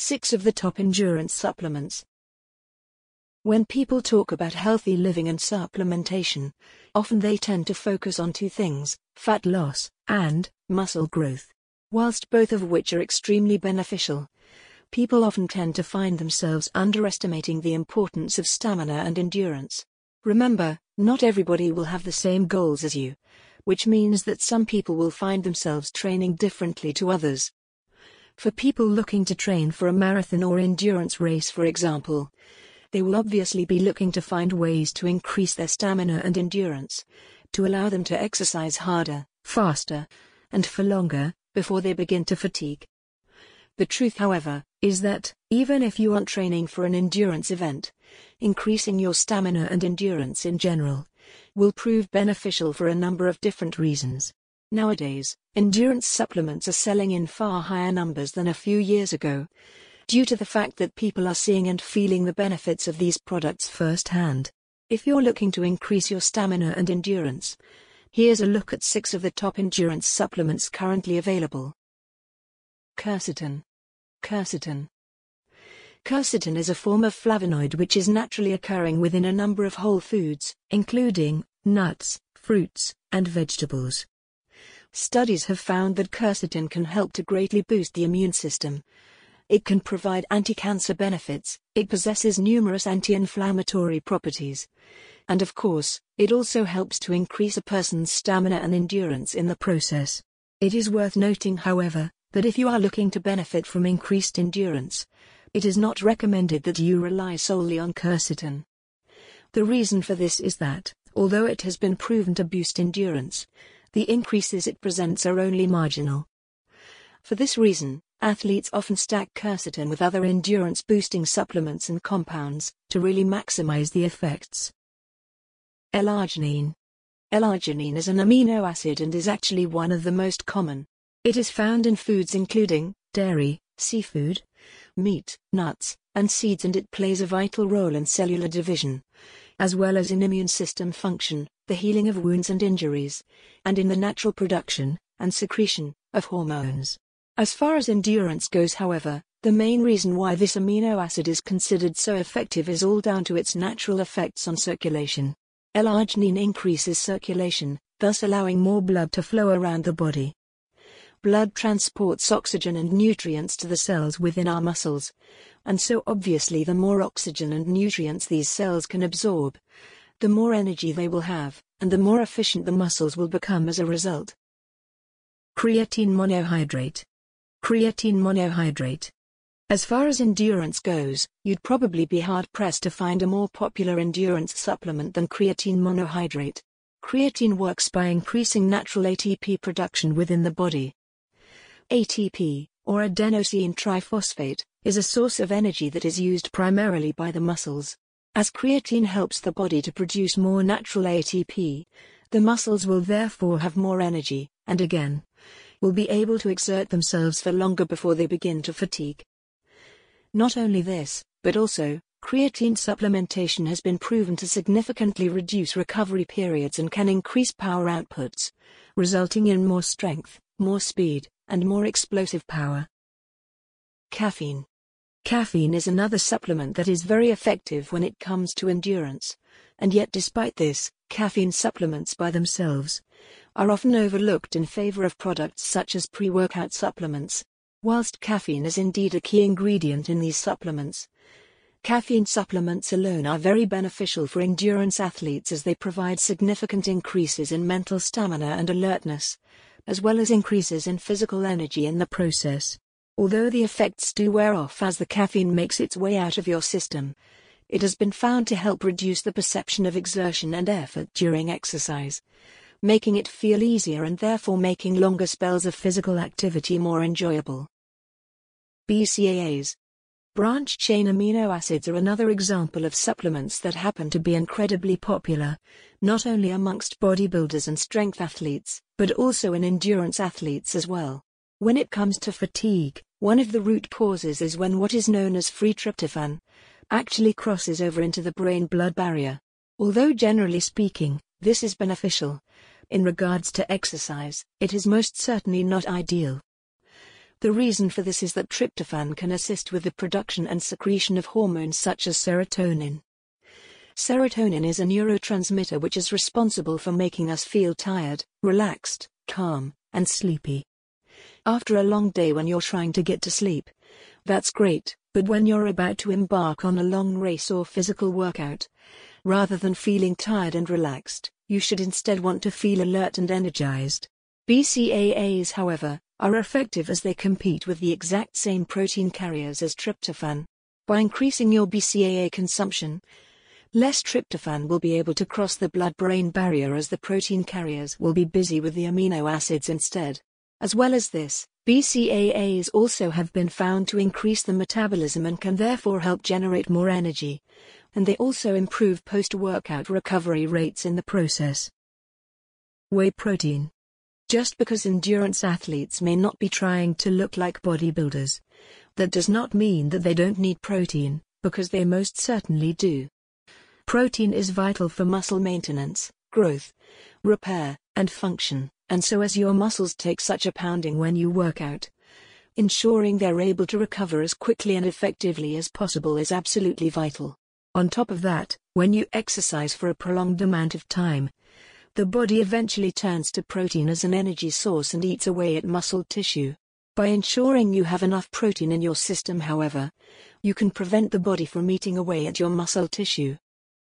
6 of the top endurance supplements. When people talk about healthy living and supplementation, often they tend to focus on two things fat loss and muscle growth. Whilst both of which are extremely beneficial, people often tend to find themselves underestimating the importance of stamina and endurance. Remember, not everybody will have the same goals as you, which means that some people will find themselves training differently to others. For people looking to train for a marathon or endurance race, for example, they will obviously be looking to find ways to increase their stamina and endurance, to allow them to exercise harder, faster, and for longer, before they begin to fatigue. The truth, however, is that, even if you aren't training for an endurance event, increasing your stamina and endurance in general will prove beneficial for a number of different reasons. Nowadays, endurance supplements are selling in far higher numbers than a few years ago, due to the fact that people are seeing and feeling the benefits of these products firsthand. If you're looking to increase your stamina and endurance, here's a look at six of the top endurance supplements currently available. Quercetin. Quercetin. Quercetin is a form of flavonoid which is naturally occurring within a number of whole foods, including nuts, fruits, and vegetables. Studies have found that quercetin can help to greatly boost the immune system, it can provide anti-cancer benefits, it possesses numerous anti-inflammatory properties. And of course, it also helps to increase a person's stamina and endurance in the process. It is worth noting, however, that if you are looking to benefit from increased endurance, it is not recommended that you rely solely on quercetin. The reason for this is that, although it has been proven to boost endurance, the increases it presents are only marginal. For this reason, Athletes often stack quercetin with other endurance boosting supplements and compounds to really maximize the effects. L-arginine. L-arginine is an amino acid and is actually one of the most common. It is found in foods including dairy, seafood, meat, nuts, and seeds and it plays a vital role in cellular division, as well as in immune system function, the healing of wounds and injuries, and in the natural production and secretion of hormones. As far as endurance goes however, the main reason why this amino acid is considered so effective is all down to its natural effects on circulation. L-arginine increases circulation, thus allowing more blood to flow around the body. Blood transports oxygen and nutrients to the cells within our muscles, and so obviously the more oxygen and nutrients these cells can absorb, the more energy they will have, and the more efficient the muscles will become as a result. Creatine monohydrate Creatine monohydrate. As far as endurance goes, you'd probably be hard pressed to find a more popular endurance supplement than creatine monohydrate. Creatine works by increasing natural ATP production within the body. ATP, or adenosine triphosphate, is a source of energy that is used primarily by the muscles. As creatine helps the body to produce more natural ATP, the muscles will therefore have more energy, and again, will be able to exert themselves for longer before they begin to fatigue. Not only this, but also, creatine supplementation has been proven to significantly reduce recovery periods and can increase power outputs, resulting in more strength, more speed, and more explosive power. Caffeine. Caffeine is another supplement that is very effective when it comes to endurance, and yet despite this, caffeine supplements by themselves are often overlooked in favor of products such as pre-workout supplements. Whilst caffeine is indeed a key ingredient in these supplements, caffeine supplements alone are very beneficial for endurance athletes as they provide significant increases in mental stamina and alertness, as well as increases in physical energy in the process. Although the effects do wear off as the caffeine makes its way out of your system, it has been found to help reduce the perception of exertion and effort during exercise making it feel easier and therefore making longer spells of physical activity more enjoyable. BCAAs Branch chain amino acids are another example of supplements that happen to be incredibly popular, not only amongst bodybuilders and strength athletes, but also in endurance athletes as well. When it comes to fatigue, one of the root causes is when what is known as free tryptophan actually crosses over into the brain blood barrier. Although generally speaking, this is beneficial, in regards to exercise, it is most certainly not ideal. The reason for this is that tryptophan can assist with the production and secretion of hormones such as serotonin. Serotonin is a neurotransmitter which is responsible for making us feel tired, relaxed, calm, and sleepy. After a long day when you're trying to get to sleep, that's great, but when you're about to embark on a long race or physical workout, rather than feeling tired and relaxed, you should instead want to feel alert and energized. BCAAs, however, are effective as they compete with the exact same protein carriers as tryptophan. By increasing your BCAA consumption, less tryptophan will be able to cross the blood brain barrier as the protein carriers will be busy with the amino acids instead. As well as this, BCAAs also have been found to increase the metabolism and can therefore help generate more energy, and they also improve post workout recovery rates in the process. Whey protein. Just because endurance athletes may not be trying to look like bodybuilders, that does not mean that they don't need protein, because they most certainly do. Protein is vital for muscle maintenance, growth, repair, and function, and so as your muscles take such a pounding when you work out, ensuring they're able to recover as quickly and effectively as possible is absolutely vital. On top of that, when you exercise for a prolonged amount of time, the body eventually turns to protein as an energy source and eats away at muscle tissue. By ensuring you have enough protein in your system, however, you can prevent the body from eating away at your muscle tissue.